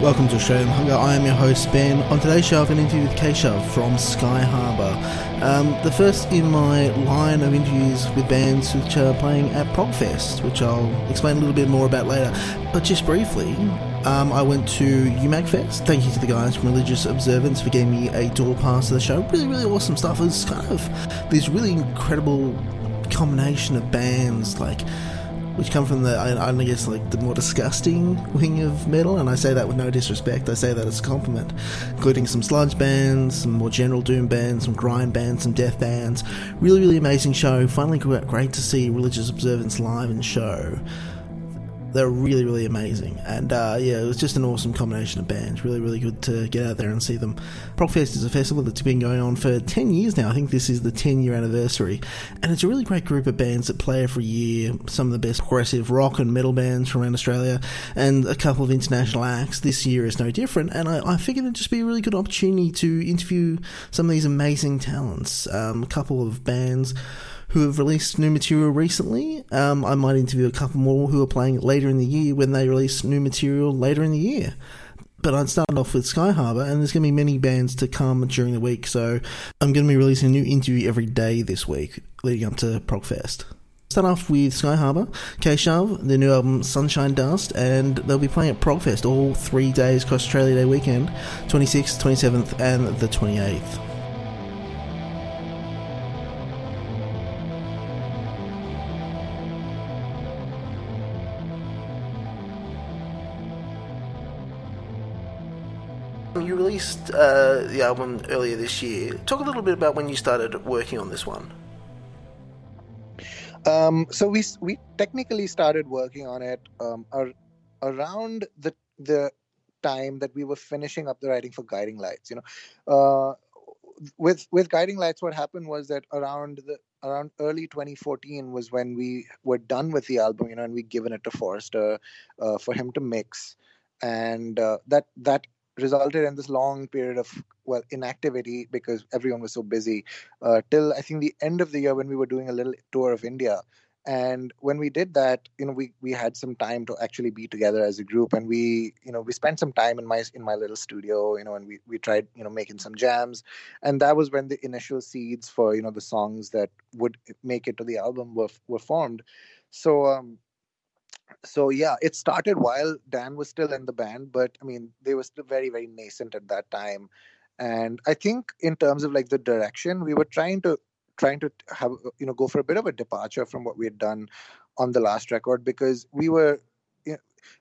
Welcome to Australian Hunger. I am your host Ben. On today's show, I've an interview with Keshav from Skyharbor. Um, the first in my line of interviews with bands which are playing at Progfest, which I'll explain a little bit more about later. But just briefly, um, I went to UMAG Fest. Thank you to the guys from Religious Observance for giving me a door pass to the show. Really, really awesome stuff. It was kind of this really incredible combination of bands like which come from the I, I guess like the more disgusting wing of metal, and I say that with no disrespect. I say that as a compliment, including some sludge bands, some more general doom bands, some grind bands, some death bands. Really, really amazing show. Finally, great to see Religious Observance live and show they're really, really amazing. And uh, yeah, it was just an awesome combination of bands. Really, really good to get out there and see them. Progfest is a festival that's been going on for 10 years now. I think this is the 10 year anniversary. And it's a really great group of bands that play every year. Some of the best progressive rock and metal bands from around Australia, and a couple of international acts. This year is no different. And I, I figured it'd just be a really good opportunity to interview some of these amazing talents. Um, a couple of bands who have released new material recently. Um, I might interview a couple more who are playing later in the year when they release new material later in the year. But I'd start off with Skyharbor, and there's going to be many bands to come during the week, so I'm going to be releasing a new interview every day this week, leading up to Progfest. Start off with Skyharbor, Keshav, the new album Sunshine Dust, and they'll be playing at Progfest all three days across Australia Day weekend 26th, 27th, and the 28th. Released uh, the album earlier this year. Talk a little bit about when you started working on this one. Um, so we we technically started working on it um, ar- around the the time that we were finishing up the writing for Guiding Lights. You know, uh, with with Guiding Lights, what happened was that around the around early 2014 was when we were done with the album. You know, and we'd given it to Forrester uh, for him to mix, and uh, that that resulted in this long period of well inactivity because everyone was so busy uh, till I think the end of the year when we were doing a little tour of India. And when we did that, you know, we we had some time to actually be together as a group, and we, you know, we spent some time in my in my little studio, you know, and we we tried, you know, making some jams, and that was when the initial seeds for you know the songs that would make it to the album were were formed. So um, so yeah it started while dan was still in the band but i mean they were still very very nascent at that time. And i think in terms of like the direction we were trying to trying to have you know go for a bit of a departure from what we had done on the last record because we were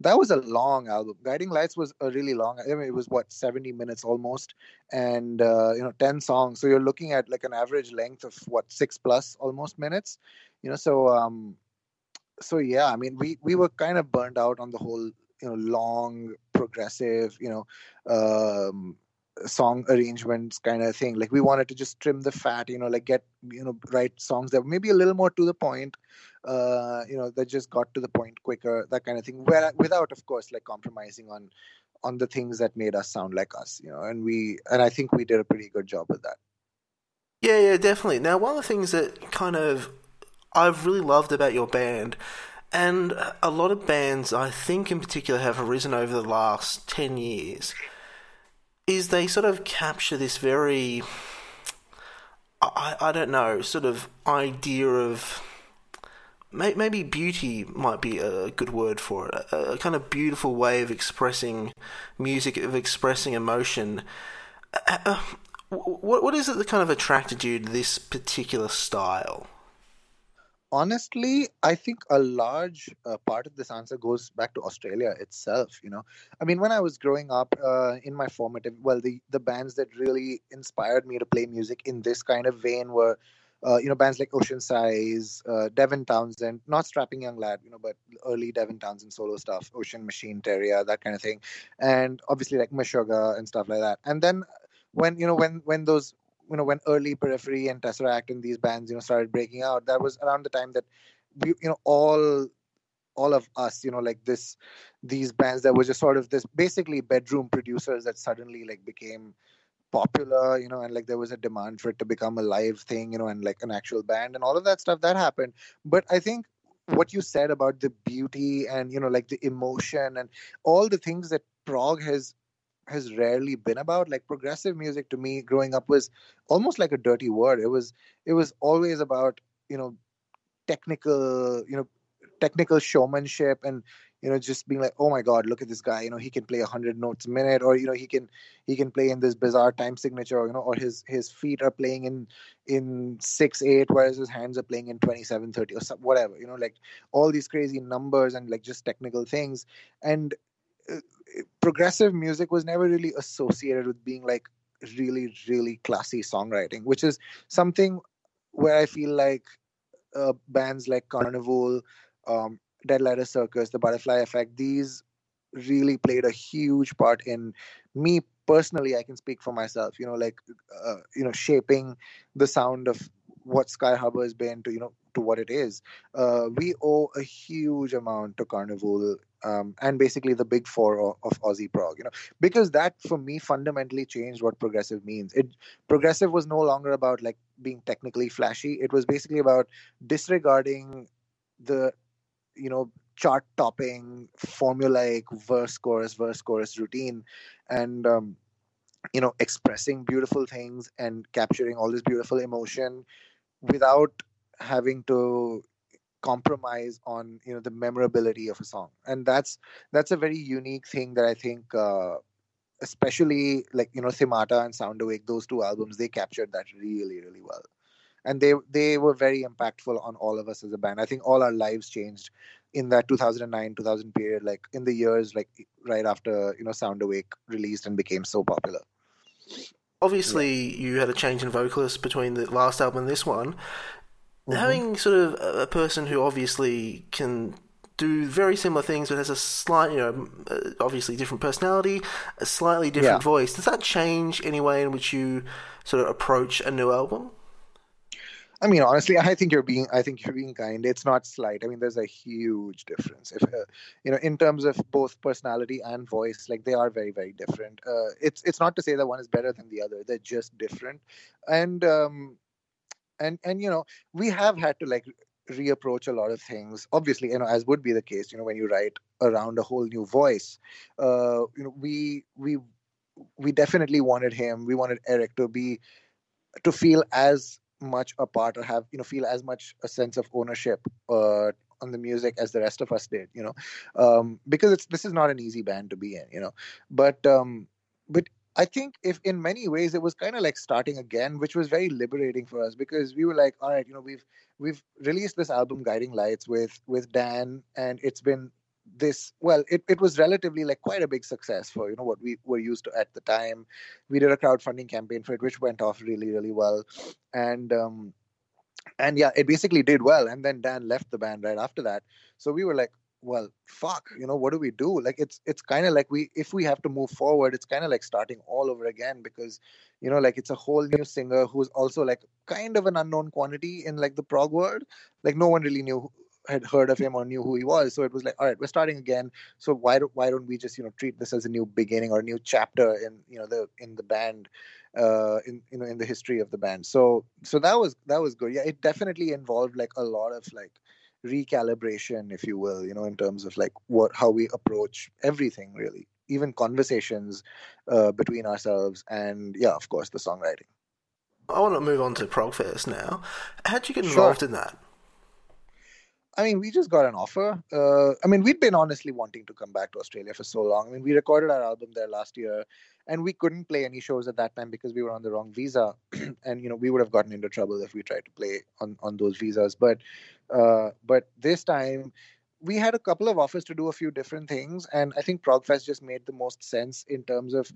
that was a long album. Guiding lights was a really long i mean it was what 70 minutes almost? And uh, you know 10 songs. So you're looking at like an average length of what six plus almost minutes? You know so um so yeah, I mean, we we were kind of burned out on the whole, you know, long progressive, you know, um, song arrangements kind of thing. Like we wanted to just trim the fat, you know, like get you know write songs that maybe a little more to the point, uh, you know, that just got to the point quicker, that kind of thing. Where without, of course, like compromising on on the things that made us sound like us, you know. And we and I think we did a pretty good job with that. Yeah, yeah, definitely. Now, one of the things that kind of I've really loved about your band, and a lot of bands, I think in particular, have arisen over the last 10 years, is they sort of capture this very, I, I don't know, sort of idea of maybe beauty might be a good word for it. A, kind of beautiful way of expressing music, of expressing emotion. Uh, uh what what is it that kind of attracted you to this particular style? Honestly i think a large uh, part of this answer goes back to australia itself you know? I mean when i was growing up uh, in my formative well the the bands that really inspired me to play music in this kind of vein were uh, you know bands like oceansize uh, devin townsend not strapping young lad you know but early devin townsend solo stuff ocean machine terria that kind of thing and obviously like meshuggah and stuff like that. And then when you know when when those you know when early periphery and tesseract and these bands you know started breaking out that was around the time that we you know all all of us you know like this these bands that were just sort of this basically bedroom producers that suddenly like became popular you know and like there was a demand for it to become a live thing you know and like an actual band and all of that stuff that happened. But i think what you said about the beauty and you know like the emotion and all the things that prog has has rarely been about. Like progressive music to me growing up was almost like a dirty word. It was it was always about, you know, technical, you know, technical showmanship and you know just being like oh my god look at this guy you know he can play 100 notes a minute or you know he can he can play in this bizarre time signature you know or his his feet are playing in in 6 8 whereas his hands are playing in 27 30 or some, whatever you know like all these crazy numbers and like just technical things and uh, progressive music was never really associated with being like really really classy songwriting which is something where i feel like uh, bands like karnivool um, Dead Letter Circus, The Butterfly Effect, these really played a huge part in me personally. I can speak for myself, you know, like, uh, you know, shaping the sound of what Skyharbor has been to, you know, to what it is. Uh, we owe a huge amount to Karnivool um, and basically the big four of, of Aussie prog, you know, because that for me fundamentally changed what progressive means. It progressive was no longer about like being technically flashy. It was basically about disregarding the you know chart topping formulaic verse chorus verse chorus routine and um, you know expressing beautiful things and capturing all this beautiful emotion without having to compromise on you know the memorability of a song and that's that's a very unique thing that i think uh, especially like you know themata and sound awake those two albums they captured that really really well and they they were very impactful on all of us as a band. I think all our lives changed in that 2009 2000 period, like in the years like right after you know Sound Awake released and became so popular. Obviously, yeah. you had a change in vocalist between the last album and this one. Mm-hmm. Having sort of a person who obviously can do very similar things, but has a slight, you know, uh, obviously different personality, a slightly different yeah. voice. Does that change any way in which you sort of approach a new album? I mean, honestly, I think you're being, I think you're being kind. It's not slight. I mean, there's a huge difference. If uh, you know, in terms of both personality and voice, like they are very, very different. Uh, it's it's not to say that one is better than the other. They're just different, and um, and and you know, we have had to like reapproach a lot of things. Obviously, you know, as would be the case, you know, when you write around a whole new voice, uh, you know, we we we definitely wanted him. We wanted Eric to be to feel as much a part or have you know feel as much a sense of ownership uh, on the music as the rest of us did you know um, because it's this is not an easy band to be in you know but um, but I think if in many ways it was kind of like starting again, which was very liberating for us because we were like, all right, you know, we've we've released this album Guiding Lights with with Dan, and it's been this well it, it was relatively like quite a big success for you know what we were used to at the time. We did a crowdfunding campaign for it which went off really really well. And um and yeah it basically did well. And then dan left the band right after that. So we were like well fuck you know what do we do like it's it's kind of like we if we have to move forward it's kind of like starting all over again because you know like it's a whole new singer who's also like kind of an unknown quantity in like the prog world like no one really knew had heard of him or knew who he was. So it was like, all right, we're starting again. So why do, why don't we just you know treat this as a new beginning or a new chapter in you know the in the band, uh, in you know in the history of the band. So so that was that was good. Yeah, it definitely involved like a lot of like recalibration, if you will, you know, in terms of like what how we approach everything really, even conversations uh, between ourselves, and yeah, of course, the songwriting. I want to move on to Progfest now. How'd you get involved sure. in that? I mean, we just got an offer. Uh, I mean, we'd been honestly wanting to come back to Australia for so long. I mean, we recorded our album there last year, and we couldn't play any shows at that time because we were on the wrong visa, and you know, we would have gotten into trouble if we tried to play on on those visas. But uh, but this time, we had a couple of offers to do a few different things, and I think Progfest just made the most sense in terms of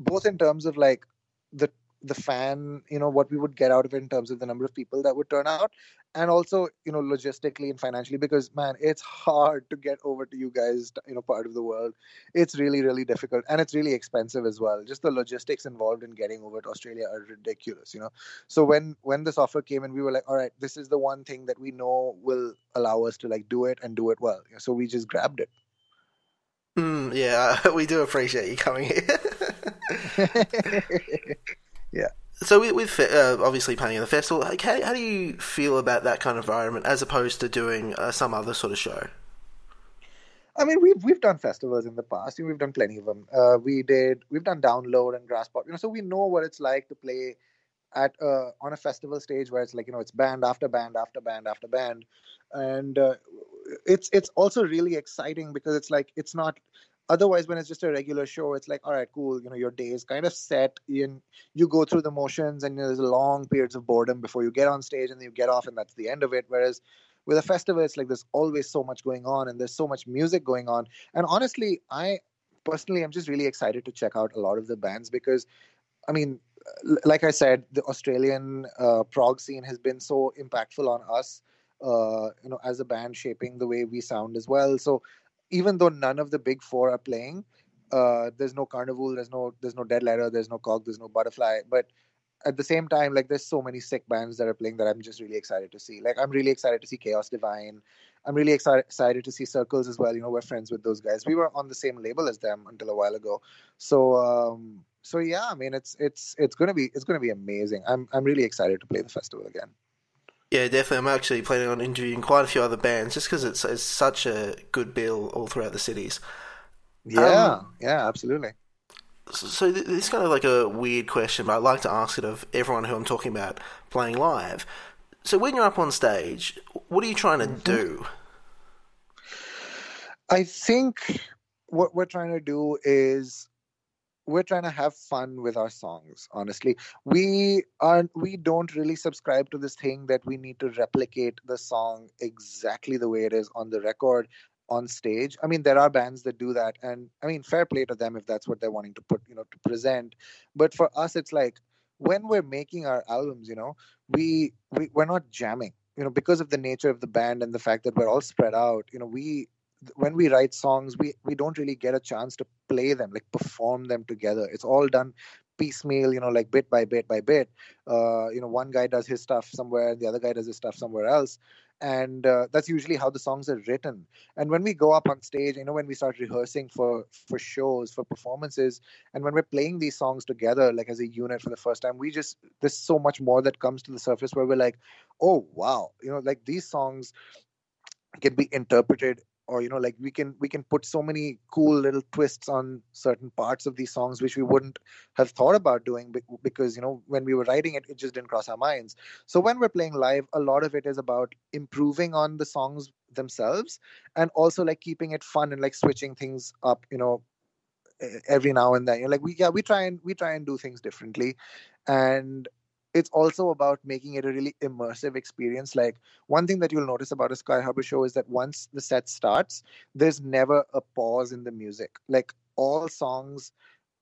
both in terms of like the the fan you know what we would get out of it in terms of the number of people that would turn out and also you know logistically and financially because man it's hard to get over to you guys you know part of the world. It's really really difficult and it's really expensive as well. Just the logistics involved in getting over to australia are ridiculous you know. So when when this offer came and we were like all right this is the one thing that we know will allow us to like do it and do it well. So we just grabbed it. Mm, yeah we do appreciate you coming here yeah. So with, with uh, obviously playing at the festival, like how, how do you feel about that kind of environment as opposed to doing uh, some other sort of show? I mean, we've we've done festivals in the past. We've done plenty of them. Uh, we did. We've done download and Graspop. You know, so we know what it's like to play at uh, on a festival stage where it's like you know it's band after band after band after band, and uh, it's it's also really exciting because it's like it's not otherwise when it's just a regular show it's like all right cool you know your day is kind of set and you go through the motions and there's long periods of boredom before you get on stage and then you get off and that's the end of it. Whereas with a festival it's like there's always so much going on and there's so much music going on. And honestly i personally i'm just really excited to check out a lot of the bands because i mean like i said the australian uh, prog scene has been so impactful on us uh, you know as a band shaping the way we sound as well. So even though none of the big four are playing uh, there's no karnivool there's no there's no dead letter there's no cog there's no butterfly but at the same time, like there's so many sick bands that are playing that I'm just really excited to see. Like I'm really excited to see Chaos Divine. I'm really excited excited to see Circles as well. You know, we're friends with those guys. We were on the same label as them until a while ago. So um so yeah, I mean it's it's it's gonna be it's gonna be amazing. I'm I'm really excited to play the festival again. Yeah, definitely. I'm actually planning on interviewing quite a few other bands just because it's, it's such a good bill all throughout the cities. Yeah, um, yeah, absolutely so this is kind of like a weird question, but I like to ask it of everyone who I'm talking about playing live. So when you're up on stage, what are you trying to mm-hmm. do? I think what we're trying to do is we're trying to have fun with our songs honestly we are we don't really subscribe to this thing that we need to replicate the song exactly the way it is on the record on stage. I mean, there are bands that do that, and I mean, fair play to them if that's what they're wanting to put, you know, to present. But for us, it's like when we're making our albums, you know, we, we we're not jamming, you know, because of the nature of the band and the fact that we're all spread out. You know, we when we write songs, we we don't really get a chance to play them, like perform them together. It's all done piecemeal, you know, like bit by bit by bit. Uh, you know, one guy does his stuff somewhere, the other guy does his stuff somewhere else and uh, that's usually how the songs are written and when we go up on stage you know when we start rehearsing for for shows for performances and when we're playing these songs together like as a unit for the first time we just there's so much more that comes to the surface where we're like oh wow you know like these songs can be interpreted or you know like we can we can put so many cool little twists on certain parts of these songs which we wouldn't have thought about doing because you know when we were writing it it just didn't cross our minds. So when we're playing live a lot of it is about improving on the songs themselves and also like keeping it fun and like switching things up you know every now and then. You're like we yeah we try and we try and do things differently. And it's also about making it a really immersive experience. Like one thing that you'll notice about a Skyharbor show is that once the set starts, there's never a pause in the music. Like all songs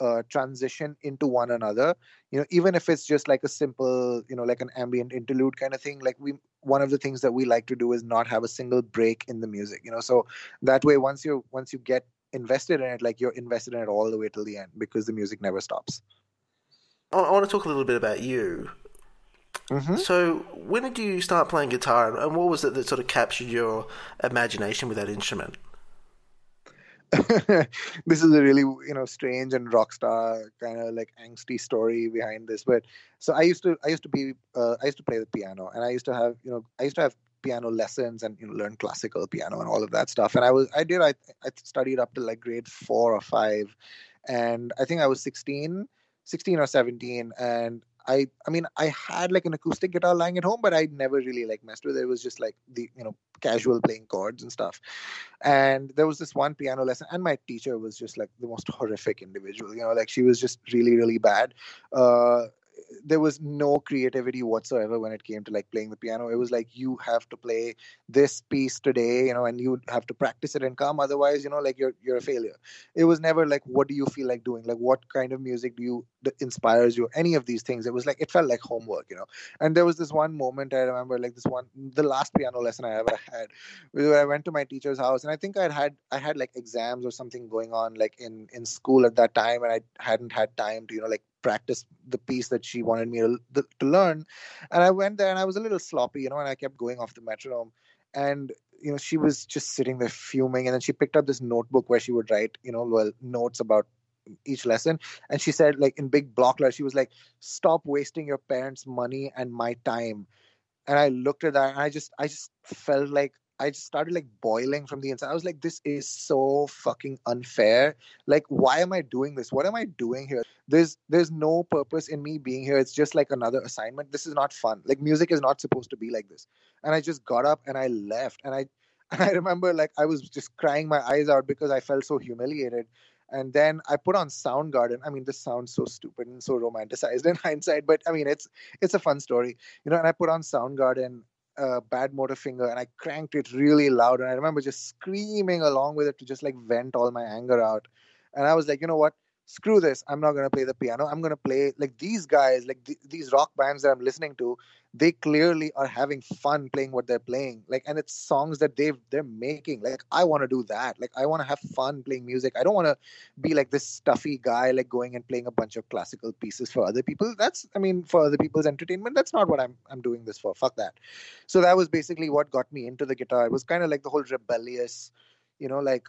uh, transition into one another. You know, even if it's just like a simple, you know, like an ambient interlude kind of thing. Like we, one of the things that we like to do is not have a single break in the music. You know, so that way, once you once you get invested in it, like you're invested in it all the way till the end because the music never stops. I want to talk a little bit about you. Mm-hmm. So, when did you start playing guitar, and what was it that sort of captured your imagination with that instrument? this is a really you know strange and rock star kind of like angsty story behind this but so i used to i used to be uh, i used to play the piano and i used to have you know i used to have piano lessons and you know learn classical piano and all of that stuff and i was i did i, I studied up to like grade four or five and i think i was 16 16 or 17 and I I mean I had like an acoustic guitar lying at home, but I never really like messed with it. It was just like the you know casual playing chords and stuff. And there was this one piano lesson, and my teacher was just like the most horrific individual. You know, like she was just really really bad. Uh, there was no creativity whatsoever when it came to like playing the piano. It was like you have to play this piece today, you know, and you have to practice it and come. Otherwise, you know, like you're you're a failure. It was never like what do you feel like doing? Like what kind of music do you that inspires you? Any of these things. It was like it felt like homework, you know. And there was this one moment I remember, like this one, the last piano lesson I ever had, where I went to my teacher's house, and I think I had I had like exams or something going on like in in school at that time, and I hadn't had time to you know like practice the piece that she wanted me to, to learn. And I went there and I was a little sloppy, you know, and I kept going off the metronome. And, you know, she was just sitting there fuming. And then she picked up this notebook where she would write, you know, well, notes about each lesson. And she said, like, in big block letters, she was like, stop wasting your parents' money and my time. And I looked at that and I just, I just felt like I just started like boiling from the inside. I was like, this is so fucking unfair. Like, why am I doing this? What am I doing here? There's there's no purpose in me being here. It's just like another assignment. This is not fun. Like music is not supposed to be like this. And I just got up and I left. And I and I remember like I was just crying my eyes out because I felt so humiliated. And then I put on Soundgarden. I mean, this sounds so stupid and so romanticized in hindsight, but I mean, it's it's a fun story, you know. And I put on Soundgarden, uh, finger, and I cranked it really loud. And I remember just screaming along with it to just like vent all my anger out. And I was like, you know what? Screw this i'm not going to play the piano. I'm going to play like these guys like th- these rock bands that i'm listening to they clearly are having fun playing what they're playing. Like and it's songs that they've they're making. Like i want to do that. Like i want to have fun playing music. I don't want to be like this stuffy guy like going and playing a bunch of classical pieces for other people. That's i mean for other people's entertainment that's not what i'm i'm doing this for. Fuck that. So that was basically what got me into the guitar. It was kind of like the whole rebellious you know like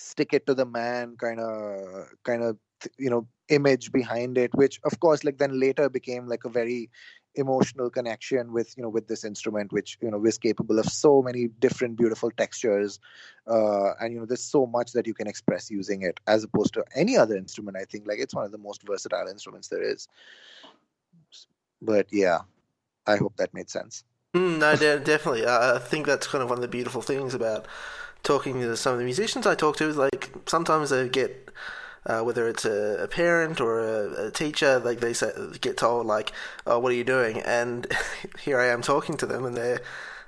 stick it to the man kind of kind of you know image behind it which of course like then later became like a very emotional connection with you know with this instrument which you know was capable of so many different beautiful textures uh, and you know there's so much that you can express using it as opposed to any other instrument i think. Like it's one of the most versatile instruments there is. But yeah i hope that made sense. Mm, no definitely. I think that's kind of one of the beautiful things about talking to some of the musicians I talk to, like sometimes they get uh, whether it's a, a parent or a, a, teacher, like they say, get told like, "Oh, what are you doing?" And here I am talking to them, and they're,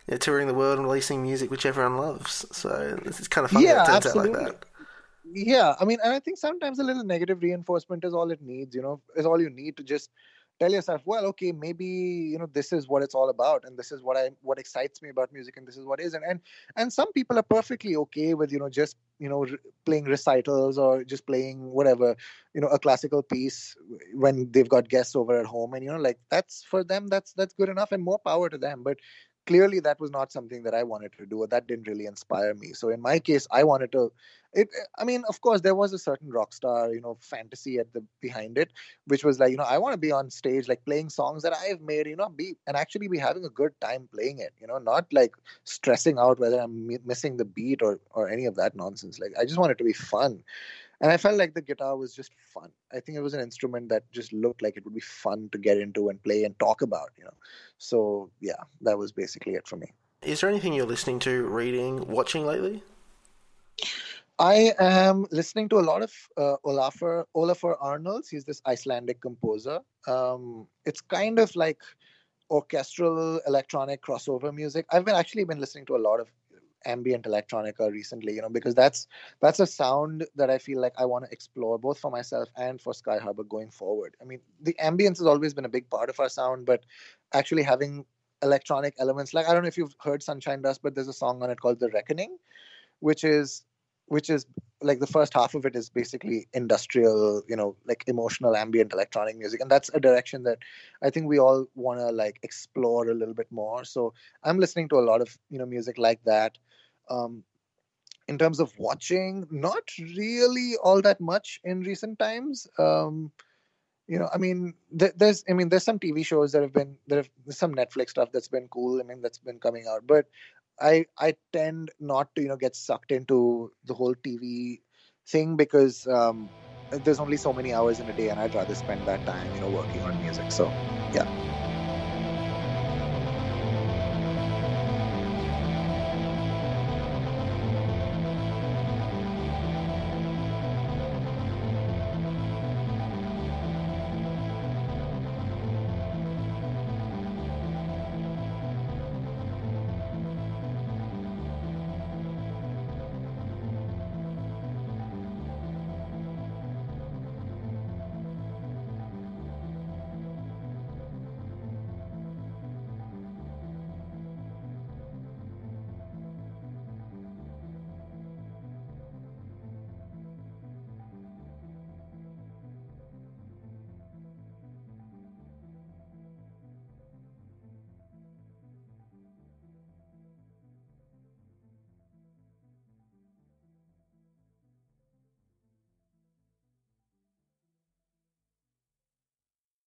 they're touring the world and releasing music which everyone loves. So it's kind of funny yeah, it turns absolutely. out like that. Yeah, I mean, and I think sometimes a little negative reinforcement is all it needs. You know, is all you need to just tell yourself well okay maybe you know this is what it's all about and this is what i what excites me about music and this is what isn't. And and some people are perfectly okay with you know just you know re- playing recitals or just playing whatever you know a classical piece when they've got guests over at home and you know like that's for them that's that's good enough and more power to them. But clearly that was not something that I wanted to do or that didn't really inspire me. So in my case, I wanted to it I mean, of course there was a certain rock star, you know, fantasy at the behind it, which was like, you know, I want to be on stage like playing songs that I've made, you know, be and actually be having a good time playing it, you know, not like stressing out whether I'm missing the beat or or any of that nonsense. Like I just want it to be fun and I felt like the guitar was just fun. I think it was an instrument that just looked like it would be fun to get into and play and talk about, you know. So yeah, that was basically it for me. Is there anything you're listening to, reading, watching lately? I am listening to a lot of uh, Olafur Olafur Arnalds. He's this Icelandic composer. Um, it's kind of like orchestral electronic crossover music. I've been actually been listening to a lot of ambient electronica recently you know because that's that's a sound that i feel like i want to explore both for myself and for skyharbor going forward. I mean the ambience has always been a big part of our sound but actually having electronic elements like i don't know if you've heard sunshine dust but there's a song on it called the reckoning which is which is like the first half of it is basically industrial you know like emotional ambient electronic music and that's a direction that i think we all want to like explore a little bit more. So i'm listening to a lot of you know music like that um, in terms of watching, not really all that much in recent times. Um, you know, I mean, th- there's, I mean, there's some TV shows that have been, there have some Netflix stuff that's been cool. I mean, that's been coming out, but I, I tend not to, you know, get sucked into the whole TV thing because um, there's only so many hours in a day, and I'd rather spend that time, you know, working on music. So, yeah.